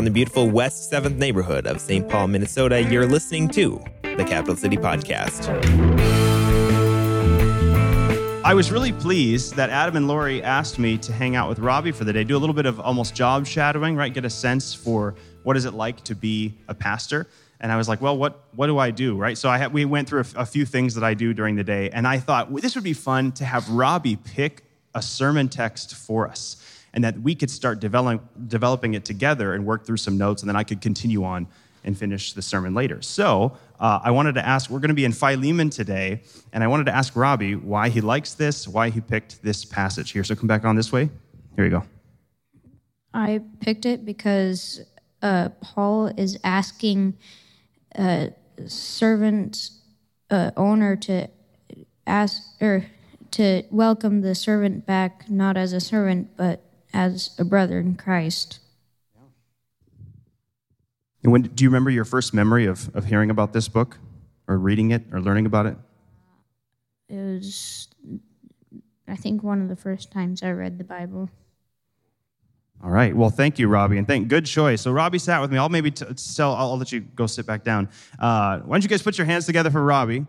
from the beautiful West 7th neighborhood of St. Paul, Minnesota, you're listening to the Capital City Podcast. I was really pleased that Adam and Lori asked me to hang out with Robbie for the day, do a little bit of almost job shadowing, right? Get a sense for what is it like to be a pastor. And I was like, well, what, what do I do, right? So I had, we went through a, few things that I do during the day, and I thought well, this would be fun to have Robbie pick a sermon text for us, and that we could start develop, developing it together and work through some notes, and then I could continue on and finish the sermon later. So uh, I wanted to ask, we're going to be in Philemon today, and I wanted to ask Robbie why he likes this, why he picked this passage here. So come back on this way. Here you go. I picked it because uh, Paul is asking a servant uh, owner to ask or to welcome the servant back not as a servant but as a brother in Christ. And when do you remember your first memory of, of hearing about this book or reading it or learning about it? It was, I think, one of the first times I read the Bible. All right. Well, thank you, Robbie, and thank good choice. So Robbie sat with me. I'll maybe t- tell. I'll, I'll, let you go sit back down. Uh, why don't you guys put your hands together for Robbie?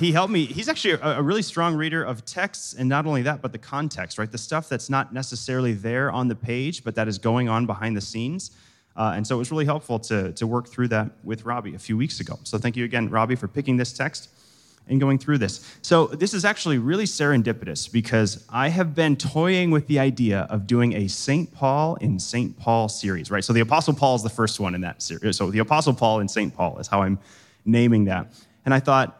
He helped me. He's actually a, a really strong reader of texts, and not only that, but the context, right? The stuff that's not necessarily there on the page, but that is going on behind the scenes. Uh, and so it was really helpful to, to work through that with Robbie a few weeks ago. So thank you again, Robbie, for picking this text and going through this. So this is actually really serendipitous because I have been toying with the idea of doing a St. Paul in St. Paul series, right? So the Apostle Paul is the first one in that series. So the Apostle Paul in St. Paul is how I'm naming that. And I thought,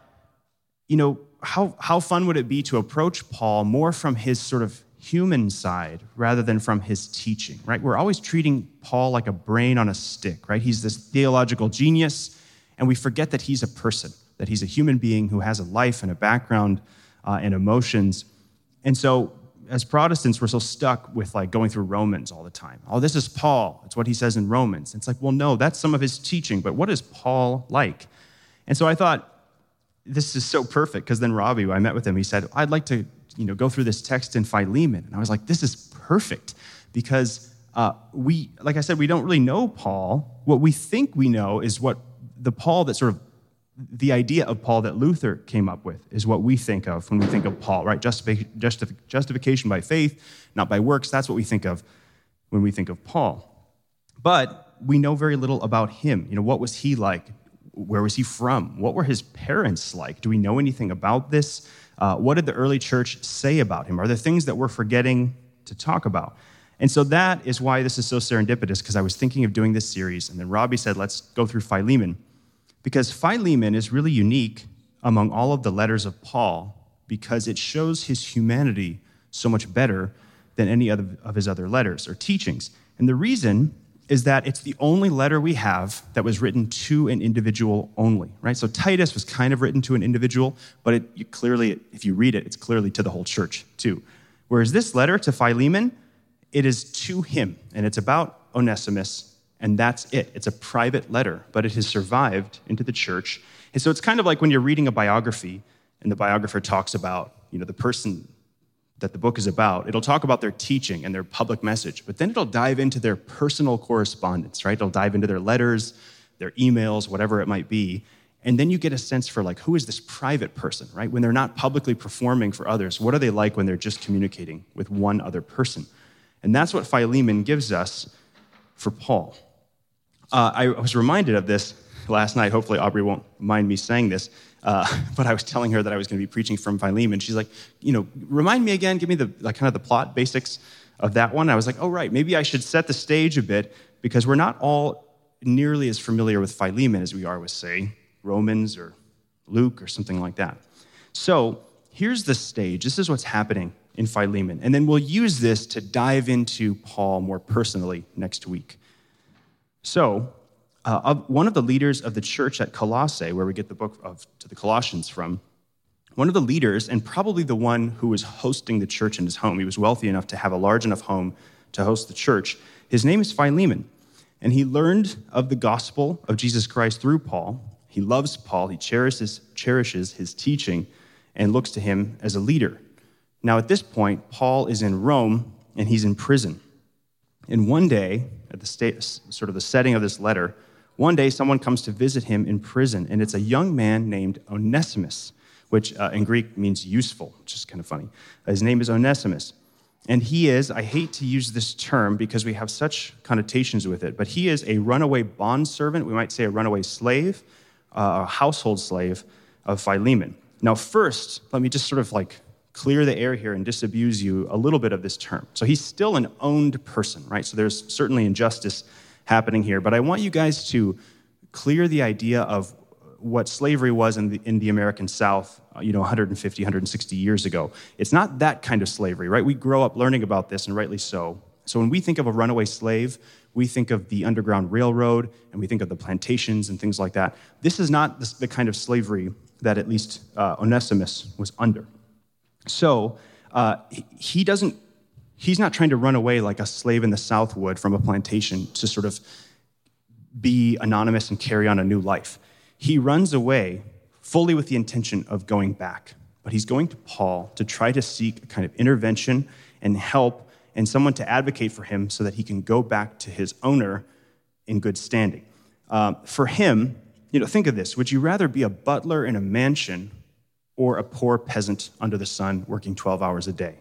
you know, how, how fun would it be to approach Paul more from his sort of human side rather than from his teaching, right? We're always treating Paul like a brain on a stick, right? He's this theological genius, and we forget that he's a person, that he's a human being who has a life and a background uh, and emotions. And so, as Protestants, we're so stuck with like going through Romans all the time. Oh, this is Paul. It's what he says in Romans. It's like, well, no, that's some of his teaching, but what is Paul like? And so I thought, this is so perfect because then Robbie, I met with him, he said, I'd like to you know, go through this text in Philemon. And I was like, this is perfect because uh, we, like I said, we don't really know Paul. What we think we know is what the Paul that sort of, the idea of Paul that Luther came up with is what we think of when we think of Paul, right? justification by faith, not by works. That's what we think of when we think of Paul. But we know very little about him. You know, what was he like? Where was he from? What were his parents like? Do we know anything about this? Uh, what did the early church say about him? Are there things that we're forgetting to talk about? And so that is why this is so serendipitous, because I was thinking of doing this series, and then Robbie said, let's go through Philemon. Because Philemon is really unique among all of the letters of Paul because it shows his humanity so much better than any other of his other letters or teachings. And the reason is that it's the only letter we have that was written to an individual only, right? So Titus was kind of written to an individual, but it clearly, if you read it, it's clearly to the whole church too. Whereas this letter to Philemon, it is to him, and it's about Onesimus, and that's it. It's a private letter, but it has survived into the church. And so it's kind of like when you're reading a biography, and the biographer talks about, you know, the person that the book is about. It'll talk about their teaching and their public message, but then it'll dive into their personal correspondence, right? It'll dive into their letters, their emails, whatever it might be. And then you get a sense for like, who is this private person, right? When they're not publicly performing for others, what are they like when they're just communicating with one other person? And that's what Philemon gives us for Paul. Uh, I was reminded of this last night. Hopefully, Aubrey won't mind me saying this. Uh, but I was telling her that I was going to be preaching from Philemon. She's like, you know, remind me again, give me the like, kind of the plot basics of that one. I was like, oh, right, maybe I should set the stage a bit because we're not all nearly as familiar with Philemon as we are with, say, Romans or Luke or something like that. So here's the stage. This is what's happening in Philemon. And then we'll use this to dive into Paul more personally next week. So, uh, one of the leaders of the church at Colossae, where we get the book of to the Colossians from, one of the leaders, and probably the one who was hosting the church in his home, he was wealthy enough to have a large enough home to host the church. His name is Philemon, and he learned of the gospel of Jesus Christ through Paul. He loves Paul, he cherishes, cherishes his teaching, and looks to him as a leader. Now, at this point, Paul is in Rome and he's in prison. And one day, at the state, sort of the setting of this letter, one day someone comes to visit him in prison, and it's a young man named Onesimus, which uh, in Greek means useful, which is kind of funny. His name is Onesimus. And he is, I hate to use this term because we have such connotations with it, but he is a runaway bondservant, we might say a runaway slave, uh, a household slave of Philemon. Now, first, let me just sort of like clear the air here and disabuse you a little bit of this term. So he's still an owned person, right? So there's certainly injustice happening here, but I want you guys to clear the idea of what slavery was in the, in the American South, uh, you know, 150, 160 years ago. It's not that kind of slavery, right? We grow up learning about this, and rightly so. So when we think of a runaway slave, we think of the Underground Railroad, and we think of the plantations and things like that. This is not the kind of slavery that at least uh, Onesimus was under. So uh, he doesn't, he's not trying to run away like a slave in the South would from a plantation to sort of be anonymous and carry on a new life. He runs away fully with the intention of going back, but he's going to Paul to try to seek a kind of intervention and help and someone to advocate for him so that he can go back to his owner in good standing. Um, for him, you know, think of this. Would you rather be a butler in a mansion or a poor peasant under the sun working 12 hours a day?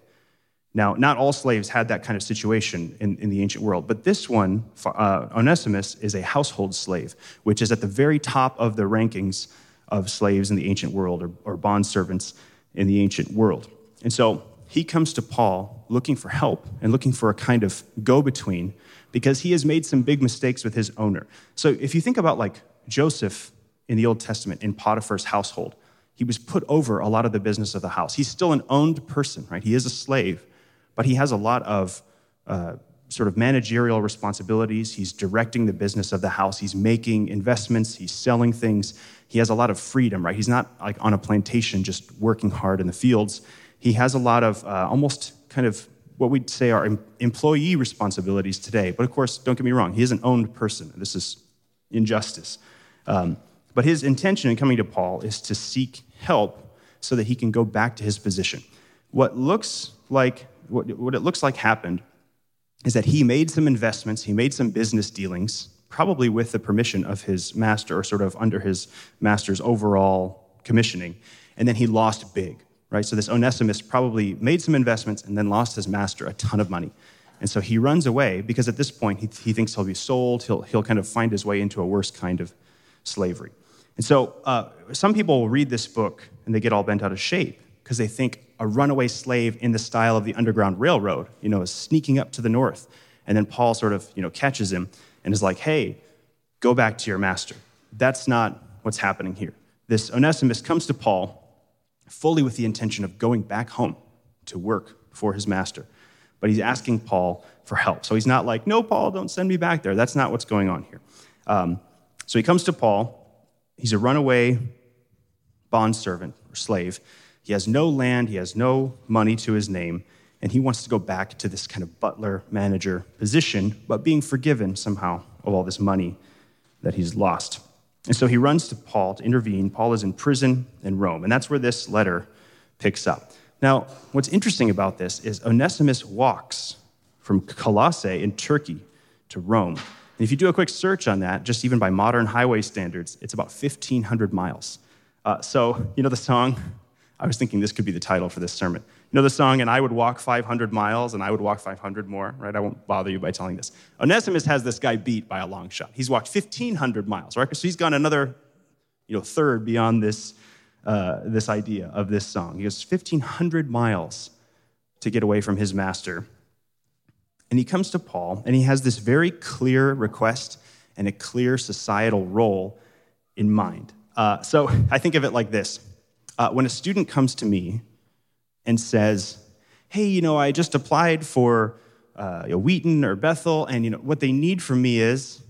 Now, not all slaves had that kind of situation in, in the ancient world, but this one, uh, Onesimus, is a household slave, which is at the very top of the rankings of slaves in the ancient world or, or bond servants in the ancient world. And so he comes to Paul looking for help and looking for a kind of go between because he has made some big mistakes with his owner. So if you think about like Joseph in the Old Testament in Potiphar's household, he was put over a lot of the business of the house. He's still an owned person, right? He is a slave, but he has a lot of uh, sort of managerial responsibilities. He's directing the business of the house. He's making investments. He's selling things. He has a lot of freedom, right? He's not like on a plantation just working hard in the fields. He has a lot of uh, almost kind of what we'd say are employee responsibilities today. But of course, don't get me wrong, he is an owned person. This is injustice. Um, but his intention in coming to Paul is to seek help so that he can go back to his position. What looks like what, what it looks like happened is that he made some investments, he made some business dealings, probably with the permission of his master or sort of under his master's overall commissioning, and then he lost big, right? So this Onesimus probably made some investments and then lost his master a ton of money. And so he runs away because at this point he, he thinks he'll be sold, he'll, he'll kind of find his way into a worse kind of slavery. And so uh, some people read this book and they get all bent out of shape because they think a runaway slave in the style of the Underground Railroad, you know, is sneaking up to the north. And then Paul sort of, you know, catches him and is like, hey, go back to your master. That's not what's happening here. This Onesimus comes to Paul fully with the intention of going back home to work for his master. But he's asking Paul for help. So he's not like, no, Paul, don't send me back there. That's not what's going on here. Um, so he comes to Paul. He's a runaway bondservant or slave. He has no land, he has no money to his name, and he wants to go back to this kind of butler manager position, but being forgiven somehow of all this money that he's lost. And so he runs to Paul to intervene. Paul is in prison in Rome, and that's where this letter picks up. Now, what's interesting about this is Onesimus walks from Colossae in Turkey to Rome. And if you do a quick search on that, just even by modern highway standards, it's about 1,500 miles. Uh, so, you know the song, I was thinking this could be the title for this sermon. You know the song, and I would walk 500 miles, and I would walk 500 more, right? I won't bother you by telling this. Onesimus has this guy beat by a long shot. He's walked 1,500 miles, right? So he's gone another, you know, third beyond this, uh, this idea of this song. He goes 1,500 miles to get away from his master. And he comes to Paul, and he has this very clear request and a clear societal role in mind. Uh, so I think of it like this uh, when a student comes to me and says, Hey, you know, I just applied for uh, Wheaton or Bethel, and you know, what they need from me is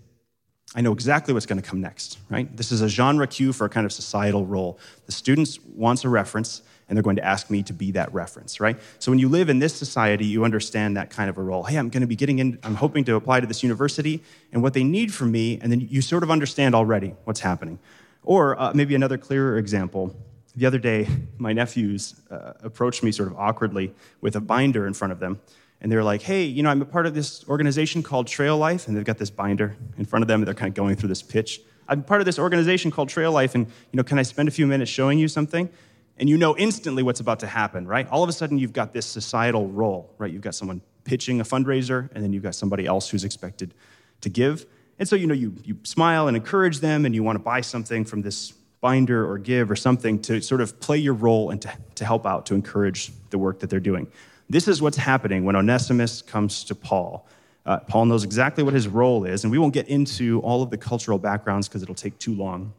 I know exactly what's going to come next, right? This is a genre cue for a kind of societal role. The student wants a reference, and they're going to ask me to be that reference, right? So when you live in this society, you understand that kind of a role. Hey, I'm going to be getting in, I'm hoping to apply to this university, and what they need from me, and then you sort of understand already what's happening. Or uh, maybe another clearer example the other day, my nephews uh, approached me sort of awkwardly with a binder in front of them, and they're like, hey, you know, I'm a part of this organization called Trail Life, and they've got this binder in front of them, and they're kind of going through this pitch. I'm part of this organization called Trail Life, and, you know, can I spend a few minutes showing you something? And you know instantly what's about to happen, right? All of a sudden, you've got this societal role, right? You've got someone pitching a fundraiser, and then you've got somebody else who's expected to give. And so, you know, you, you smile and encourage them, and you want to buy something from this binder or give or something to sort of play your role and to, to help out, to encourage the work that they're doing. This is what's happening when Onesimus comes to Paul. Uh, Paul knows exactly what his role is, and we won't get into all of the cultural backgrounds because it'll take too long.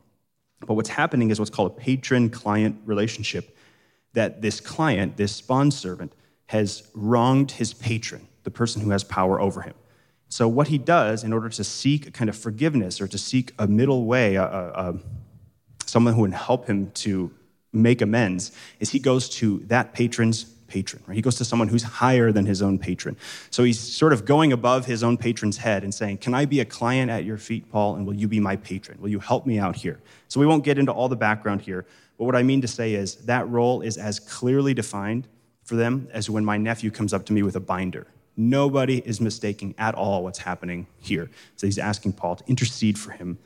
But what's happening is what's called a patron client relationship that this client, this bondservant, has wronged his patron, the person who has power over him. So, what he does in order to seek a kind of forgiveness or to seek a middle way, a, a, someone who would help him to make amends, is he goes to that patron's patron, right? He goes to someone who's higher than his own patron. So he's sort of going above his own patron's head and saying, Can I be a client at your feet, Paul, and will you be my patron? Will you help me out here? So we won't get into all the background here, but what I mean to say is that role is as clearly defined for them as when my nephew comes up to me with a binder. Nobody is mistaking at all what's happening here. So he's asking Paul to intercede for him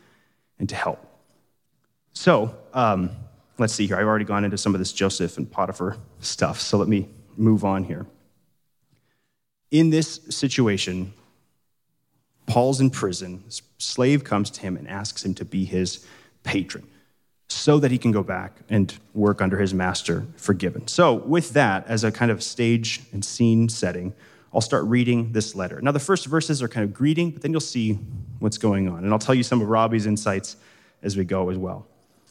and to help. So, um, let's see here. I've already gone into some of this Joseph and Potiphar stuff, so let me move on here. In this situation, Paul's in prison. Slave comes to him and asks him to be his patron so that he can go back and work under his master forgiven. So, with that as a kind of stage and scene setting, I'll start reading this letter. Now, the first verses are kind of greeting, but then you'll see what's going on. And I'll tell you some of Robbie's insights as we go as well.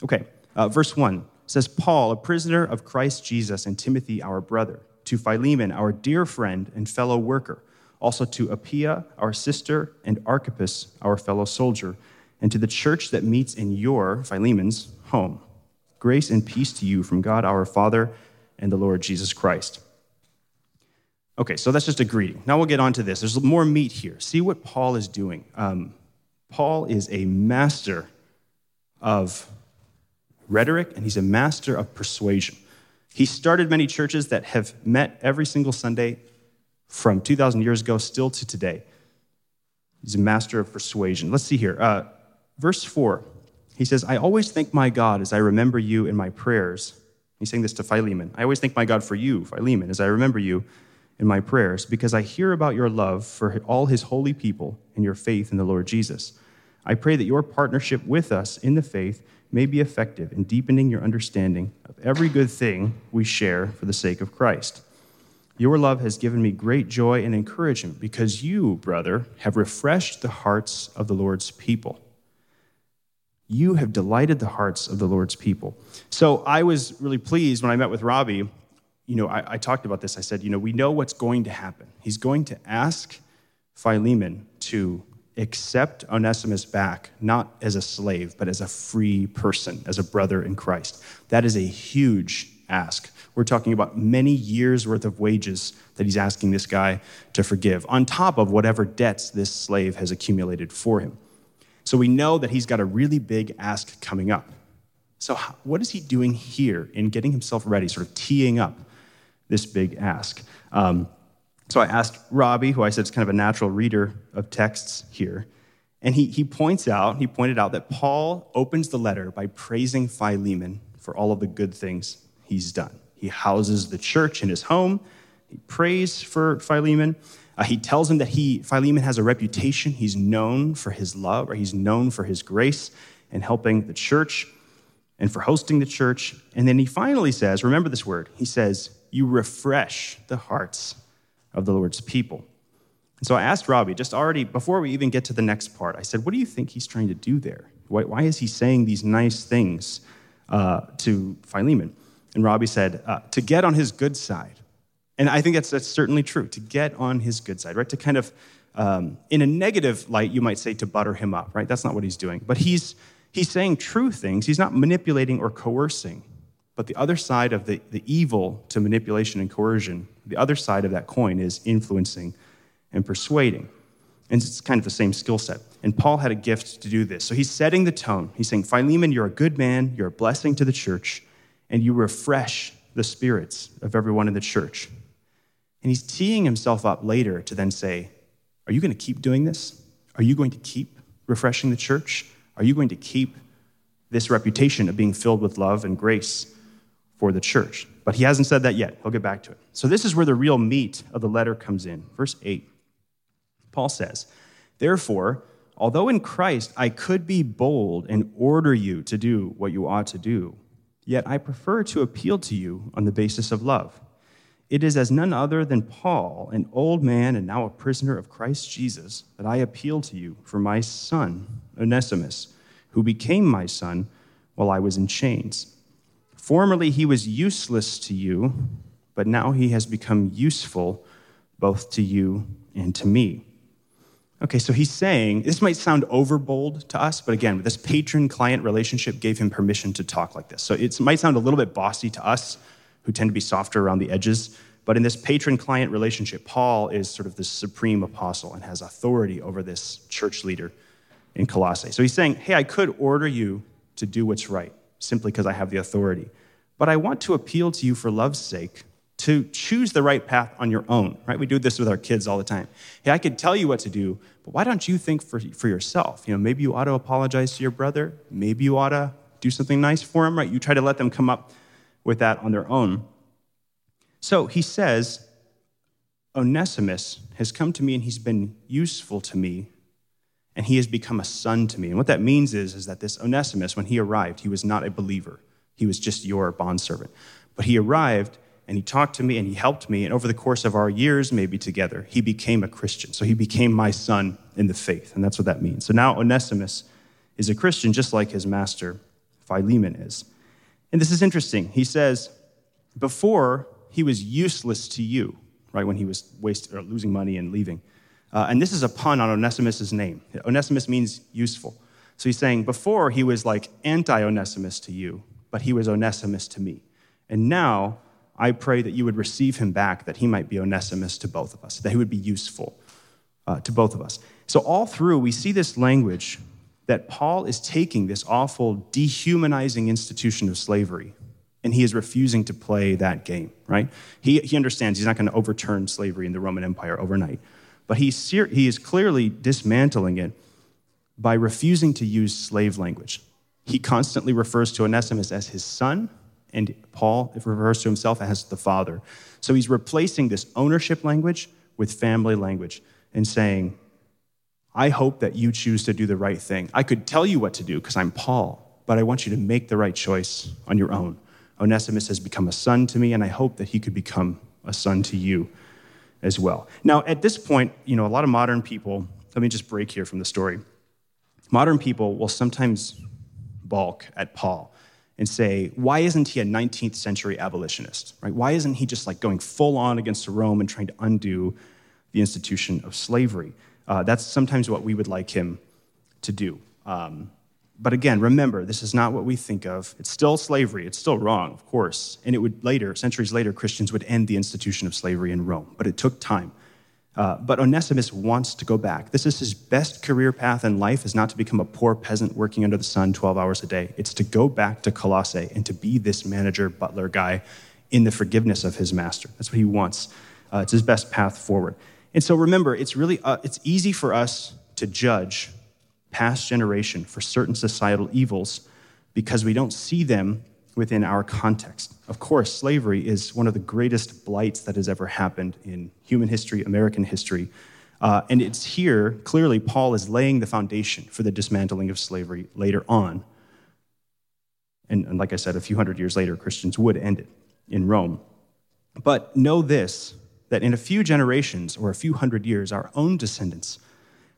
Okay, uh, verse 1 says, Paul, a prisoner of Christ Jesus, and Timothy, our brother, to Philemon, our dear friend and fellow worker, also to Apphia, our sister, and Archippus, our fellow soldier, and to the church that meets in your, Philemon's, home. Grace and peace to you from God our Father and the Lord Jesus Christ. Okay, so that's just a greeting. Now we'll get on to this. There's more meat here. See what Paul is doing. Um, Paul is a master of rhetoric, and he's a master of persuasion. He started many churches that have met every single Sunday from 2,000 years ago still to today. He's a master of persuasion. Let's see here. Uh, verse 4, he says, I always thank my God as I remember you in my prayers. He's saying this to Philemon. I always thank my God for you, Philemon, as I remember you in my prayers, because I hear about your love for all his holy people and your faith in the Lord Jesus. I pray that your partnership with us in the faith may be effective in deepening your understanding of every good thing we share for the sake of Christ. Your love has given me great joy and encouragement because you, brother, have refreshed the hearts of the Lord's people. You have delighted the hearts of the Lord's people. So I was really pleased when I met with Robbie. You know, I, I talked about this. I said, you know, we know what's going to happen. He's going to ask Philemon to accept Onesimus back, not as a slave, but as a free person, as a brother in Christ. That is a huge ask. We're talking about many years' worth of wages that he's asking this guy to forgive, on top of whatever debts this slave has accumulated for him. So we know that he's got a really big ask coming up. So, what is he doing here in getting himself ready, sort of teeing up this big ask? Um, so I asked Robbie, who I said is kind of a natural reader of texts here, and he, he points out, he pointed out that Paul opens the letter by praising Philemon for all of the good things he's done. He houses the church in his home. He prays for Philemon. Uh, he tells him that he, Philemon has a reputation. He's known for his love, or he's known for his grace and helping the church and for hosting the church. And then he finally says, remember this word, he says, You refresh the hearts of the Lord's people. And so I asked Robbie, just already before we even get to the next part, I said, What do you think he's trying to do there? Why, why is he saying these nice things uh, to Philemon? And Robbie said, uh, To get on his good side. And I think that's, that's certainly true, to get on his good side, right? To kind of, um, in a negative light, you might say to butter him up, right? That's not what he's doing. But he's, he's saying true things. He's not manipulating or coercing. But the other side of the, the evil to manipulation and coercion, the other side of that coin is influencing and persuading. And it's kind of the same skill set. And Paul had a gift to do this. So he's setting the tone. He's saying, Philemon, you're a good man, you're a blessing to the church, and you refresh the spirits of everyone in the church. And he's teeing himself up later to then say, Are you going to keep doing this? Are you going to keep refreshing the church? Are you going to keep this reputation of being filled with love and grace for the church? But he hasn't said that yet. He'll get back to it. So, this is where the real meat of the letter comes in. Verse 8. Paul says, Therefore, although in Christ I could be bold and order you to do what you ought to do, yet I prefer to appeal to you on the basis of love. It is as none other than Paul, an old man and now a prisoner of Christ Jesus, that I appeal to you for my son, Onesimus, who became my son while I was in chains. Formerly he was useless to you, but now he has become useful both to you and to me. Okay, so he's saying, this might sound overbold to us, but again, this patron client relationship gave him permission to talk like this. So it might sound a little bit bossy to us who tend to be softer around the edges, but in this patron client relationship, Paul is sort of the supreme apostle and has authority over this church leader in Colossae. So he's saying, hey, I could order you to do what's right simply because I have the authority, but I want to appeal to you for love's sake to choose the right path on your own, right? We do this with our kids all the time. Hey, I could tell you what to do, but why don't you think for, for yourself? You know, maybe you ought to apologize to your brother. Maybe you ought to do something nice for him, right? You try to let them come up with that on their own. So he says, Onesimus has come to me and he's been useful to me and he has become a son to me. And what that means is, is that this Onesimus, when he arrived, he was not a believer. He was just your bondservant. But he arrived and he talked to me and he helped me. And over the course of our years, maybe together, he became a Christian. So he became my son in the faith. And that's what that means. So now Onesimus is a Christian just like his master, Philemon, is. And this is interesting. He says, before he was useless to you, right, when he was wasting or losing money and leaving. Uh, and this is a pun on Onesimus' name. Onesimus means useful. So he's saying, before he was like anti Onesimus to you, but he was Onesimus to me. And now I pray that you would receive him back, that he might be Onesimus to both of us, that he would be useful uh, to both of us. So, all through, we see this language that Paul is taking this awful, dehumanizing institution of slavery, and he is refusing to play that game, right? He, he understands he's not going to overturn slavery in the Roman Empire overnight, but he's, he is clearly dismantling it by refusing to use slave language. He constantly refers to Onesimus as his son and Paul refers to himself as the Father. So he's replacing this ownership language with family language and saying, I hope that you choose to do the right thing. I could tell you what to do because I'm Paul, but I want you to make the right choice on your own. Onesimus has become a son to me, and I hope that he could become a son to you as well. Now, at this point, you know, a lot of modern people, let me just break here from the story. Modern people will sometimes balk at Paul and say, why isn't he a 19th century abolitionist? Right? Why isn't he just like going full on against Rome and trying to undo the institution of slavery? Uh, that's sometimes what we would like him to do. Um, but again, remember, this is not what we think of. It's still slavery. It's still wrong, of course. And it would later, centuries later, Christians would end the institution of slavery in Rome. But it took time. Uh, but Onesimus wants to go back. This is his best career path in life is not to become a poor peasant working under the sun 12 hours a day. It's to go back to Colossae and to be this manager, butler guy in the forgiveness of his master. That's what he wants. Uh, it's his best path forward. And so remember, it's really uh, it's easy for us to judge past generation for certain societal evils because we don't see them within our context. Of course, slavery is one of the greatest blights that has ever happened in human history, American history. Uh, and it's here, clearly, Paul is laying the foundation for the dismantling of slavery later on. And, and like I said, a few hundred years later, Christians would end it in Rome. But know this that in a few generations or a few hundred years, our own descendants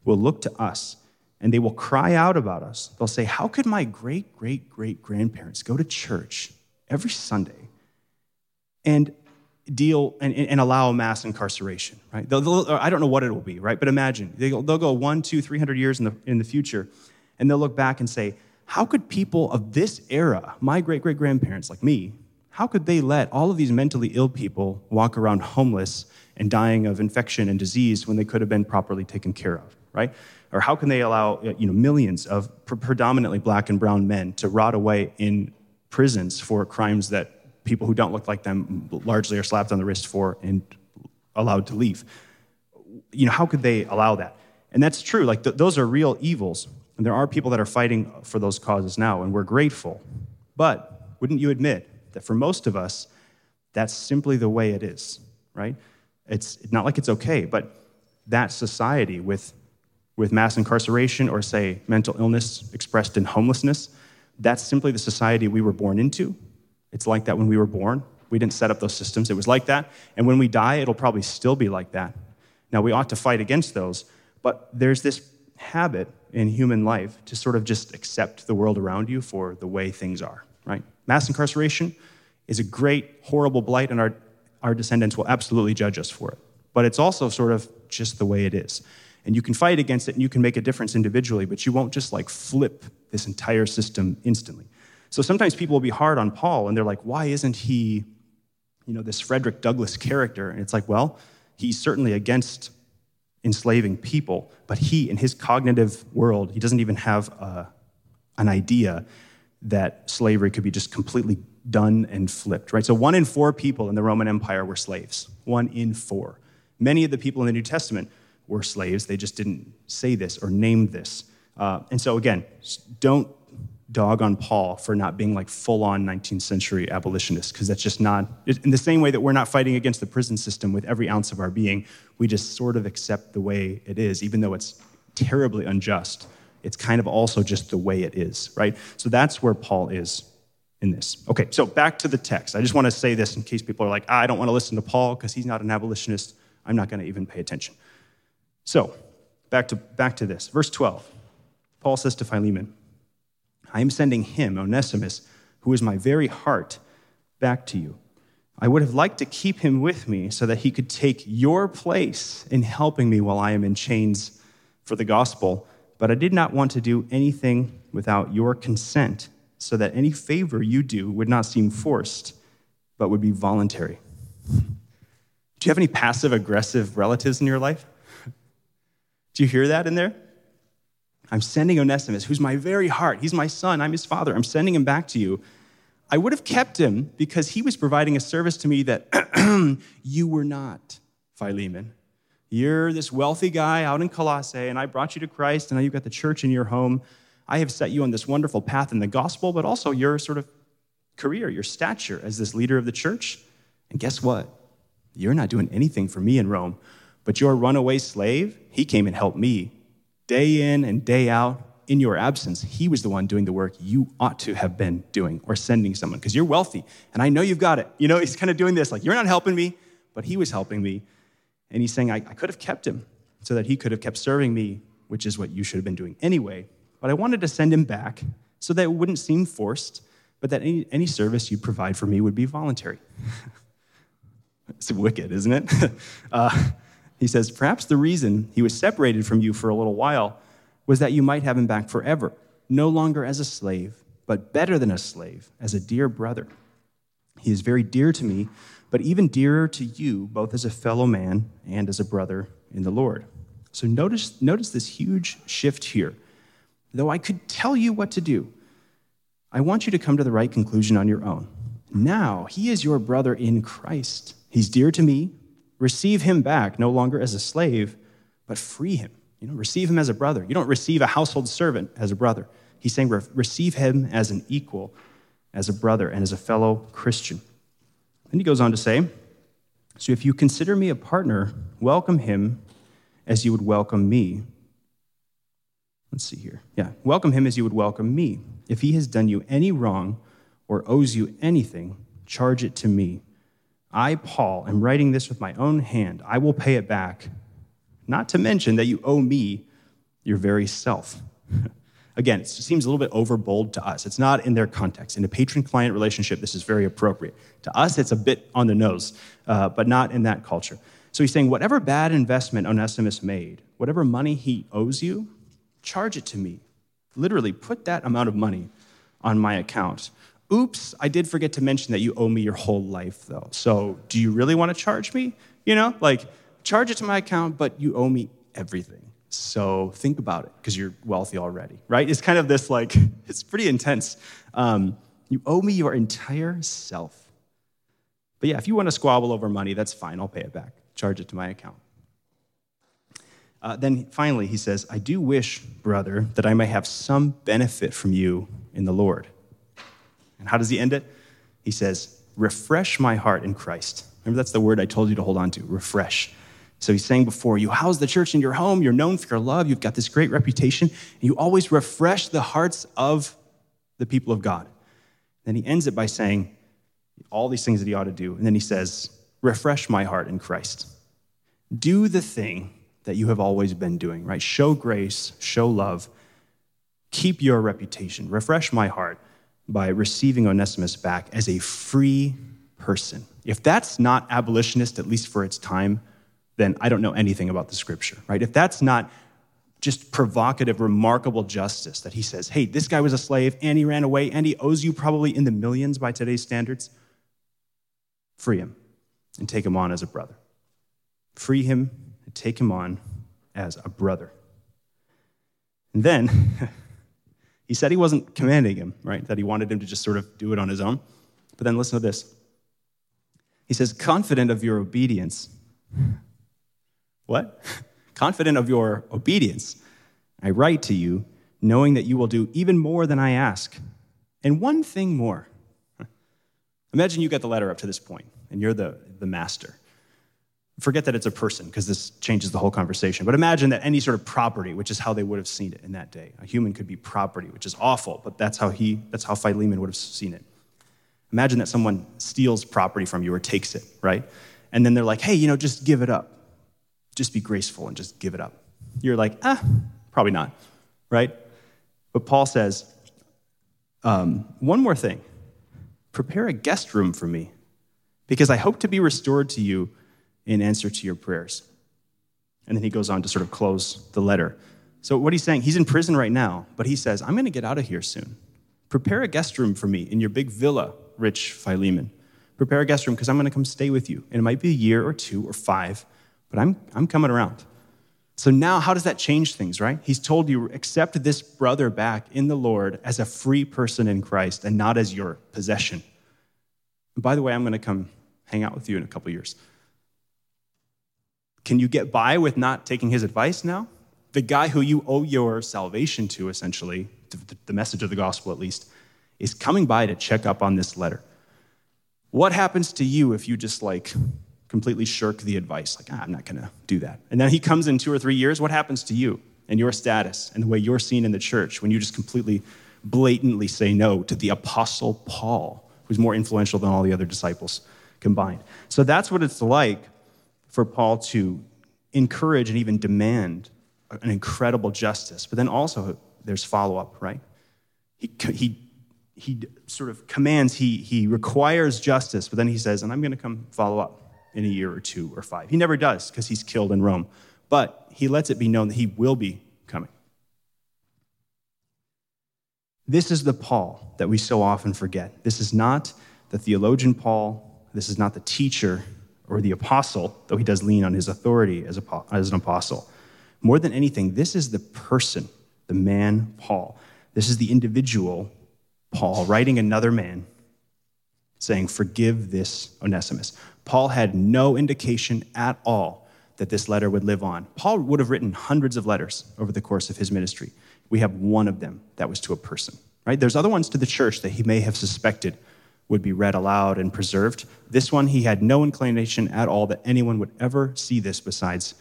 will look to us and they will cry out about us. They'll say, How could my great, great, great grandparents go to church every Sunday and deal and, and allow mass incarceration, right? They'll, they'll, I don't know what it will be, right? But imagine they'll, they'll go one, two, three hundred years in the, in the future, and they'll look back and say, How could people of this era, my great great grandparents like me, how could they let all of these mentally ill people walk around homeless and dying of infection and disease when they could have been properly taken care of, right? Or how can they allow you know, millions of predominantly black and brown men to rot away in prisons for crimes that people who don't look like them largely are slapped on the wrist for and allowed to leave. You know, how could they allow that? And that's true. Like, th- those are real evils. And there are people that are fighting for those causes now, and we're grateful. But wouldn't you admit that for most of us, that's simply the way it is, right? It's not like it's okay, but that society with, with mass incarceration or, say, mental illness expressed in homelessness, that's simply the society we were born into. It's like that when we were born. We didn't set up those systems. It was like that. And when we die, it'll probably still be like that. Now, we ought to fight against those, but there's this habit in human life to sort of just accept the world around you for the way things are, right? Mass incarceration is a great, horrible blight, and our, our descendants will absolutely judge us for it. But it's also sort of just the way it is. And you can fight against it and you can make a difference individually, but you won't just like flip this entire system instantly. So sometimes people will be hard on Paul and they're like, why isn't he, you know, this Frederick Douglass character? And it's like, well, he's certainly against enslaving people, but he, in his cognitive world, he doesn't even have uh, an idea that slavery could be just completely done and flipped, right? So one in four people in the Roman Empire were slaves. One in four. Many of the people in the New Testament were slaves. They just didn't say this or name this. Uh, and so, again, don't dog on Paul for not being like full on 19th century abolitionist, because that's just not, in the same way that we're not fighting against the prison system with every ounce of our being, we just sort of accept the way it is, even though it's terribly unjust. It's kind of also just the way it is, right? So that's where Paul is in this. Okay, so back to the text. I just want to say this in case people are like, ah, I don't want to listen to Paul because he's not an abolitionist. I'm not going to even pay attention. So, back to, back to this. Verse 12. Paul says to Philemon, I am sending him, Onesimus, who is my very heart, back to you. I would have liked to keep him with me so that he could take your place in helping me while I am in chains for the gospel, but I did not want to do anything without your consent so that any favor you do would not seem forced, but would be voluntary. Do you have any passive aggressive relatives in your life? Do you hear that in there? I'm sending Onesimus, who's my very heart. He's my son. I'm his father. I'm sending him back to you. I would have kept him because he was providing a service to me that you were not, Philemon. You're this wealthy guy out in Colossae, and I brought you to Christ, and now you've got the church in your home. I have set you on this wonderful path in the gospel, but also your sort of career, your stature as this leader of the church. And guess what? You're not doing anything for me in Rome, but your runaway slave, he came and helped me day in and day out. In your absence, he was the one doing the work you ought to have been doing or sending someone because you're wealthy and I know you've got it. You know, he's kind of doing this like, you're not helping me, but he was helping me. And he's saying, I, I could have kept him so that he could have kept serving me, which is what you should have been doing anyway. But I wanted to send him back so that it wouldn't seem forced, but that any, any service you'd provide for me would be voluntary. it's wicked, isn't it? uh, he says, Perhaps the reason he was separated from you for a little while was that you might have him back forever, no longer as a slave, but better than a slave, as a dear brother. He is very dear to me, but even dearer to you, both as a fellow man and as a brother in the Lord. So notice, notice this huge shift here though I could tell you what to do, I want you to come to the right conclusion on your own. Now, he is your brother in Christ. He's dear to me. Receive him back, no longer as a slave, but free him. You know, receive him as a brother. You don't receive a household servant as a brother. He's saying receive him as an equal, as a brother, and as a fellow Christian. Then he goes on to say, So if you consider me a partner, welcome him as you would welcome me. Let's see here. Yeah. Welcome him as you would welcome me. If he has done you any wrong or owes you anything, charge it to me. I, Paul, am writing this with my own hand. I will pay it back. Not to mention that you owe me your very self. Again, it seems a little bit overbold to us. It's not in their context. In a patron client relationship, this is very appropriate. To us, it's a bit on the nose, uh, but not in that culture. So he's saying, whatever bad investment Onesimus made, whatever money he owes you, charge it to me. Literally, put that amount of money on my account. Oops, I did forget to mention that you owe me your whole life, though. So, do you really want to charge me? You know, like, charge it to my account, but you owe me everything. So, think about it, because you're wealthy already, right? It's kind of this, like, it's pretty intense. Um, you owe me your entire self. But yeah, if you want to squabble over money, that's fine. I'll pay it back. charge it to my account. Uh, then finally, he says, I do wish, brother, that I may have some benefit from you in the Lord. And how does he end it? He says, Refresh my heart in Christ. Remember, that's the word I told you to hold on to refresh. So he's saying before, you house the church in your home, you're known for your love, you've got this great reputation, and you always refresh the hearts of the people of God. Then he ends it by saying all these things that he ought to do. And then he says, Refresh my heart in Christ. Do the thing that you have always been doing, right? Show grace, show love, keep your reputation. Refresh my heart by receiving Onesimus back as a free person. If that's not abolitionist, at least for its time, then I don't know anything about the scripture, right? If that's not just provocative, remarkable justice that he says, hey, this guy was a slave and he ran away and he owes you probably in the millions by today's standards, free him and take him on as a brother. Free him and take him on as a brother. And then he said he wasn't commanding him, right? That he wanted him to just sort of do it on his own. But then listen to this. He says, confident of your obedience. What? confident of your obedience, I write to you, knowing that you will do even more than I ask. And one thing more. Imagine you get the letter up to this point, and you're the, the master. Forget that it's a person, because this changes the whole conversation. But imagine that any sort of property, which is how they would have seen it in that day. A human could be property, which is awful, but that's how he, that's how Philemon would have seen it. Imagine that someone steals property from you or takes it, right? And then they're like, hey, you know, just give it up just be graceful and just give it up. You're like, ah, probably not, right? But Paul says, um, one more thing prepare a guest room for me, because I hope to be restored to you in answer to your prayers. And then he goes on to sort of close the letter. So, what he's saying, he's in prison right now, but he says, I'm going to get out of here soon. Prepare a guest room for me in your big villa, rich Philemon. Prepare a guest room because I'm going to come stay with you. And it might be a year or two or five, but I'm, I'm coming around. So now, how does that change things, right? He's told you, accept this brother back in the Lord as a free person in Christ and not as your possession. And by the way, I'm going to come hang out with you in a couple years. Can you get by with not taking his advice now? The guy who you owe your salvation to, essentially, the message of the gospel at least, is coming by to check up on this letter. What happens to you if you just like completely shirk the advice, like, ah, I'm not going to do that. And then he comes in two or three years, what happens to you and your status and the way you're seen in the church when you just completely blatantly say no to the apostle Paul, who's more influential than all the other disciples combined? So that's what it's like for Paul to encourage and even demand an incredible justice. But then also there's follow up, right? He, he, he sort of commands, he, he requires justice, but then he says, and I'm going to come follow up in a year or two or five. He never does because he's killed in Rome, but he lets it be known that he will be coming. This is the Paul that we so often forget. This is not the theologian Paul. This is not the teacher or the apostle, though he does lean on his authority as, as an apostle. More than anything, this is the person, the man Paul. This is the individual Paul writing another man saying, Forgive this Onesimus. Paul had no indication at all that this letter would live on. Paul would have written hundreds of letters over the course of his ministry. We have one of them that was to a person, right? There's other ones to the church that he may have suspected would be read aloud and preserved. This one, he had no inclination at all that anyone would ever see this besides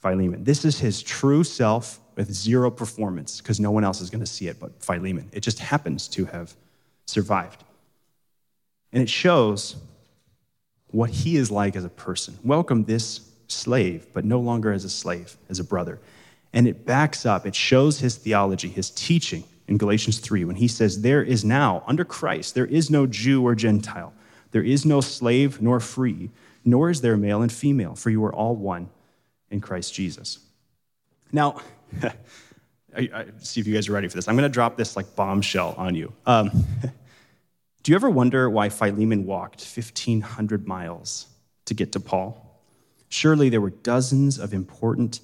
Philemon. This is his true self with zero performance because no one else is going to see it but Philemon. It just happens to have survived. And it shows what he is like as a person. Welcome this slave, but no longer as a slave, as a brother. And it backs up, it shows his theology, his teaching in Galatians 3 when he says, There is now, under Christ, there is no Jew or Gentile, there is no slave nor free, nor is there male and female, for you are all one in Christ Jesus. Now, I, I, see if you guys are ready for this. I'm going to drop this like bombshell on you. Um, Do you ever wonder why Philemon walked 1,500 miles to get to Paul? Surely there were dozens of important,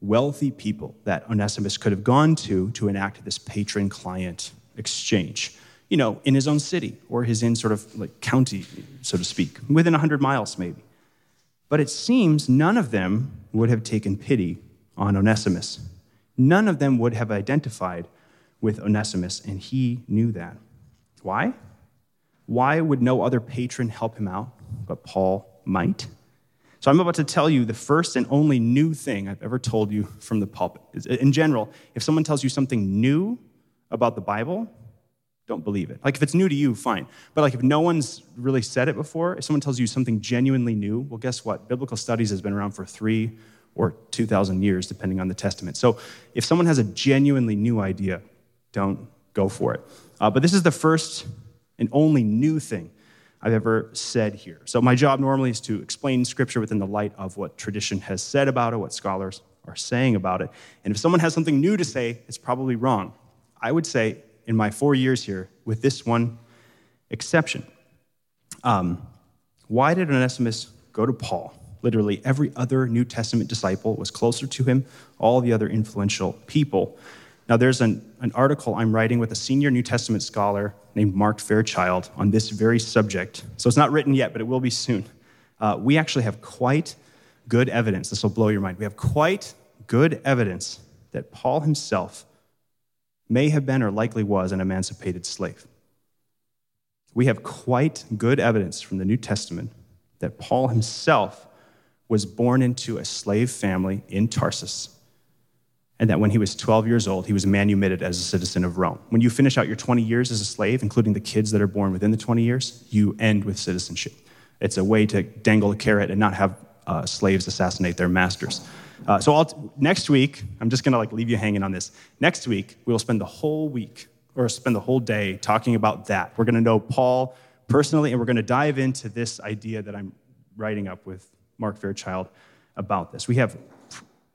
wealthy people that Onesimus could have gone to to enact this patron client exchange, you know, in his own city or his in sort of like county, so to speak, within 100 miles maybe. But it seems none of them would have taken pity on Onesimus. None of them would have identified with Onesimus, and he knew that. Why? Why would no other patron help him out, but Paul might? So I'm about to tell you the first and only new thing I've ever told you from the pulpit. In general, if someone tells you something new about the Bible, don't believe it. Like if it's new to you, fine. But like if no one's really said it before, if someone tells you something genuinely new, well, guess what? Biblical studies has been around for three or 2,000 years, depending on the Testament. So if someone has a genuinely new idea, don't go for it. Uh, but this is the first and only new thing I've ever said here. So, my job normally is to explain scripture within the light of what tradition has said about it, what scholars are saying about it. And if someone has something new to say, it's probably wrong. I would say, in my four years here, with this one exception, um, why did Onesimus go to Paul? Literally, every other New Testament disciple was closer to him, all the other influential people. Now, there's an, an article I'm writing with a senior New Testament scholar named Mark Fairchild on this very subject. So it's not written yet, but it will be soon. Uh, we actually have quite good evidence. This will blow your mind. We have quite good evidence that Paul himself may have been or likely was an emancipated slave. We have quite good evidence from the New Testament that Paul himself was born into a slave family in Tarsus and that when he was 12 years old, he was manumitted as a citizen of Rome. When you finish out your 20 years as a slave, including the kids that are born within the 20 years, you end with citizenship. It's a way to dangle a carrot and not have uh, slaves assassinate their masters. Uh, so I'll, next week, I'm just going to like leave you hanging on this. Next week, we'll spend the whole week or spend the whole day talking about that. We're going to know Paul personally, and we're going to dive into this idea that I'm writing up with Mark Fairchild about this. We have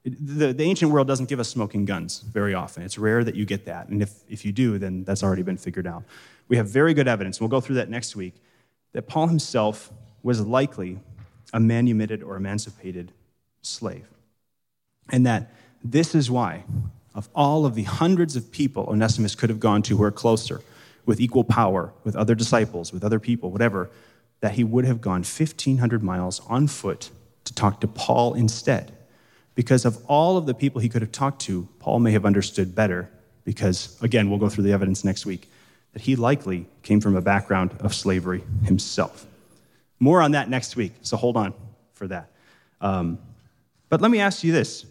the, the ancient world doesn't give us smoking guns very often. It's rare that you get that. And if, if you do, then that's already been figured out. We have very good evidence, we'll go through that next week, that Paul himself was likely a manumitted or emancipated slave. And that this is why, of all of the hundreds of people Onesimus could have gone to who are closer, with equal power, with other disciples, with other people, whatever, that he would have gone 1,500 miles on foot to talk to Paul instead because of all of the people he could have talked to, Paul may have understood better, because, again, we'll go through the evidence next week, that he likely came from a background of slavery himself. More on that next week, so hold on for that. Um, but let me ask you this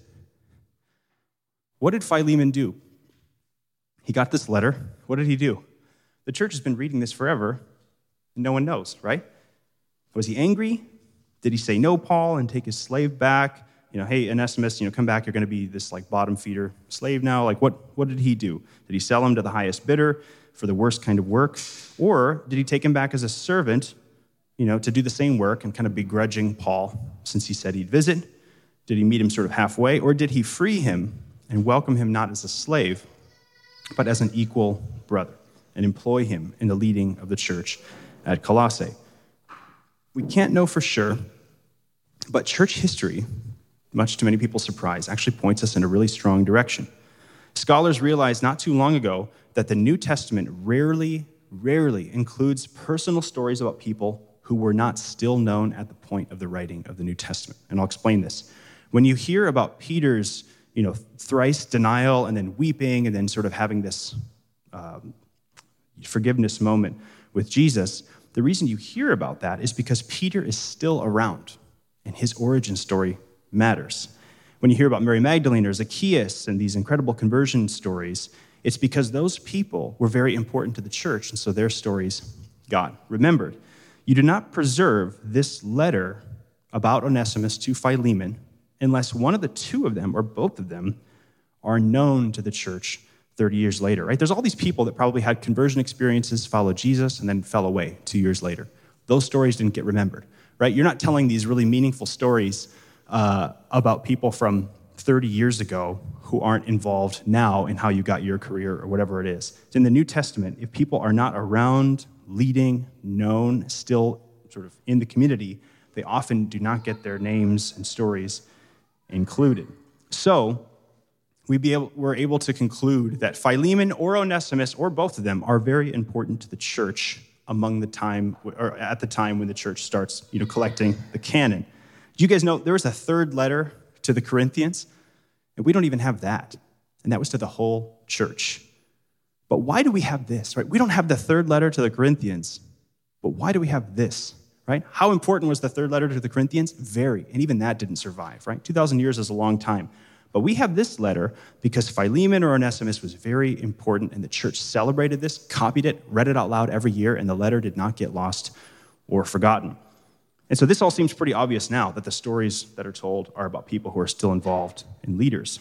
What did Philemon do? He got this letter. What did he do? The church has been reading this forever, and no one knows, right? Was he angry? Did he say no, Paul, and take his slave back? You know, hey, Onesimus, you know, come back, you're going to be this like bottom feeder slave now. Like, what, what did he do? Did he sell him to the highest bidder for the worst kind of work? Or did he take him back as a servant, you know, to do the same work and kind of begrudging Paul since he said he'd visit? Did he meet him sort of halfway? Or did he free him and welcome him not as a slave, but as an equal brother and employ him in the leading of the church at Colossae? We can't know for sure, but church history much to many people's surprise, actually points us in a really strong direction. Scholars realized not too long ago that the New Testament rarely, rarely includes personal stories about people who were not still known at the point of the writing of the New Testament. And I'll explain this. When you hear about Peter's you know, thrice denial and then weeping and then sort of having this um, forgiveness moment with Jesus, the reason you hear about that is because Peter is still around and his origin story matters. When you hear about Mary Magdalene or Zacchaeus and these incredible conversion stories, it's because those people were very important to the church, and so their stories got remembered. You do not preserve this letter about Onesimus to Philemon unless one of the two of them or both of them are known to the church 30 years later, right? There's all these people that probably had conversion experiences, followed Jesus, and then fell away two years later. Those stories didn't get remembered, right? You're not telling these really meaningful stories uh, about people from 30 years ago who aren't involved now in how you got your career or whatever it is. In the New Testament, if people are not around, leading, known, still sort of in the community, they often do not get their names and stories included. So, we be able, we're able to conclude that Philemon or Onesimus, or both of them, are very important to the church among the time, or at the time when the church starts you know, collecting the canon. Do you guys know there was a third letter to the Corinthians? And we don't even have that. And that was to the whole church. But why do we have this, right? We don't have the third letter to the Corinthians, but why do we have this, right? How important was the third letter to the Corinthians? Very. And even that didn't survive, right? 2,000 years is a long time. But we have this letter because Philemon or Onesimus was very important, and the church celebrated this, copied it, read it out loud every year, and the letter did not get lost or forgotten. And so this all seems pretty obvious now that the stories that are told are about people who are still involved in leaders.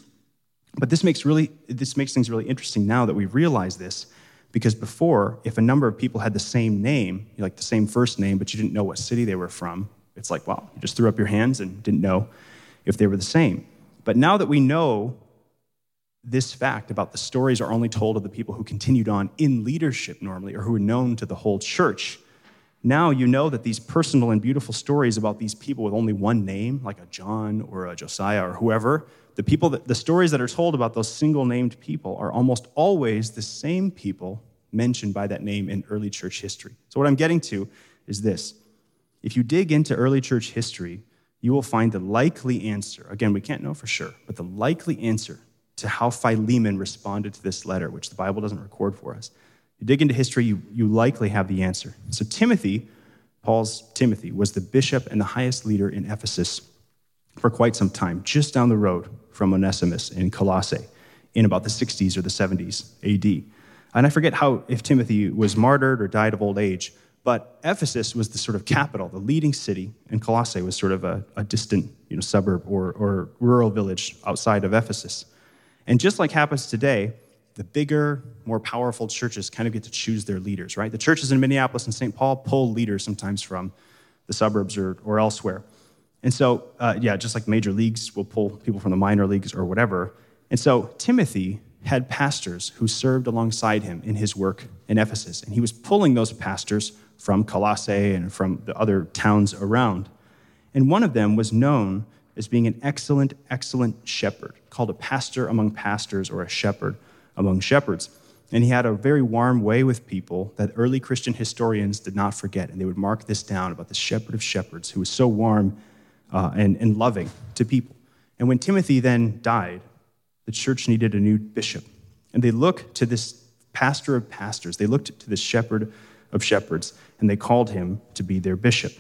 But this makes really this makes things really interesting now that we realize this, because before, if a number of people had the same name, like the same first name, but you didn't know what city they were from, it's like, wow, you just threw up your hands and didn't know if they were the same. But now that we know this fact about the stories are only told of the people who continued on in leadership normally or who were known to the whole church, now you know that these personal and beautiful stories about these people with only one name, like a John or a Josiah or whoever, the people that, the stories that are told about those single named people are almost always the same people mentioned by that name in early church history. So what I'm getting to is this. If you dig into early church history, you will find the likely answer. Again, we can't know for sure, but the likely answer to how Philemon responded to this letter, which the Bible doesn't record for us. You dig into history, you, you likely have the answer. So, Timothy, Paul's Timothy, was the bishop and the highest leader in Ephesus for quite some time, just down the road from Onesimus in Colossae in about the 60s or the 70s AD. And I forget how, if Timothy was martyred or died of old age, but Ephesus was the sort of capital, the leading city, and Colossae was sort of a, a distant you know, suburb or, or rural village outside of Ephesus. And just like happens today, the bigger, more powerful churches kind of get to choose their leaders, right? The churches in Minneapolis and St. Paul pull leaders sometimes from the suburbs or, or elsewhere. And so, uh, yeah, just like major leagues will pull people from the minor leagues or whatever. And so, Timothy had pastors who served alongside him in his work in Ephesus. And he was pulling those pastors from Colossae and from the other towns around. And one of them was known as being an excellent, excellent shepherd, called a pastor among pastors or a shepherd among shepherds. And he had a very warm way with people that early Christian historians did not forget. And they would mark this down about the shepherd of shepherds who was so warm uh, and, and loving to people. And when Timothy then died, the church needed a new bishop. And they looked to this pastor of pastors, they looked to this shepherd of shepherds, and they called him to be their bishop.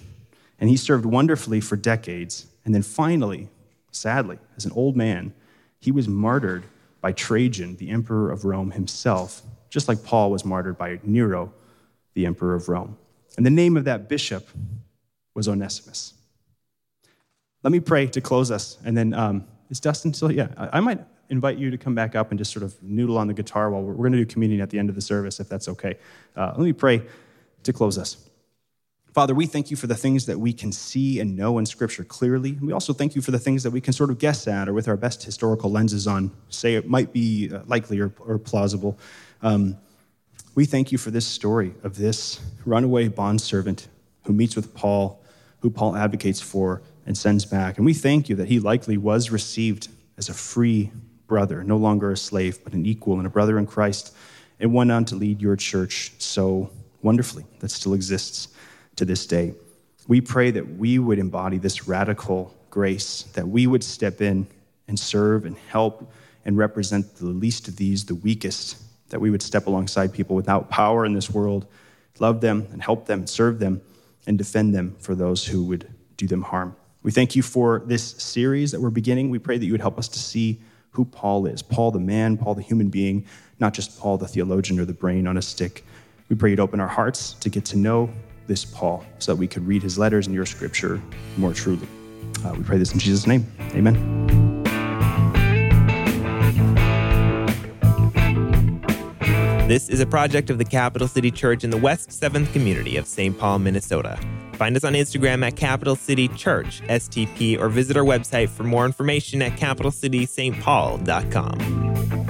And he served wonderfully for decades. And then finally, sadly, as an old man, he was martyred by Trajan, the emperor of Rome himself, just like Paul was martyred by Nero, the emperor of Rome. And the name of that bishop was Onesimus. Let me pray to close us. And then, um, is Dustin still? Yeah, I, might invite you to come back up and just sort of noodle on the guitar while we're, we're going to do communion at the end of the service, if that's okay. Uh, let me pray to close us. Father, we thank you for the things that we can see and know in Scripture clearly. We also thank you for the things that we can sort of guess at or with our best historical lenses on, say it might be uh, likely or, or plausible. Um, we thank you for this story of this runaway bondservant who meets with Paul, who Paul advocates for and sends back. And we thank you that he likely was received as a free brother, no longer a slave, but an equal and a brother in Christ, and went on to lead your church so wonderfully that still exists to this day. We pray that we would embody this radical grace, that we would step in and serve and help and represent the least of these, the weakest, that we would step alongside people without power in this world, love them and help them, and serve them, and defend them for those who would do them harm. We thank you for this series that we're beginning. We pray that you would help us to see who Paul is Paul the man, Paul the human being, not just Paul the theologian or the brain on a stick. We pray you'd open our hearts to get to know this Paul so that we could read his letters and your scripture more truly. Uh, we pray this in Jesus' name. Amen. This is a project of the Capital City Church in the West 7th community of St. Paul, Minnesota. Find us on Instagram at Capital City Church, STP, or visit our website for more information at capitalcitystpaul.com.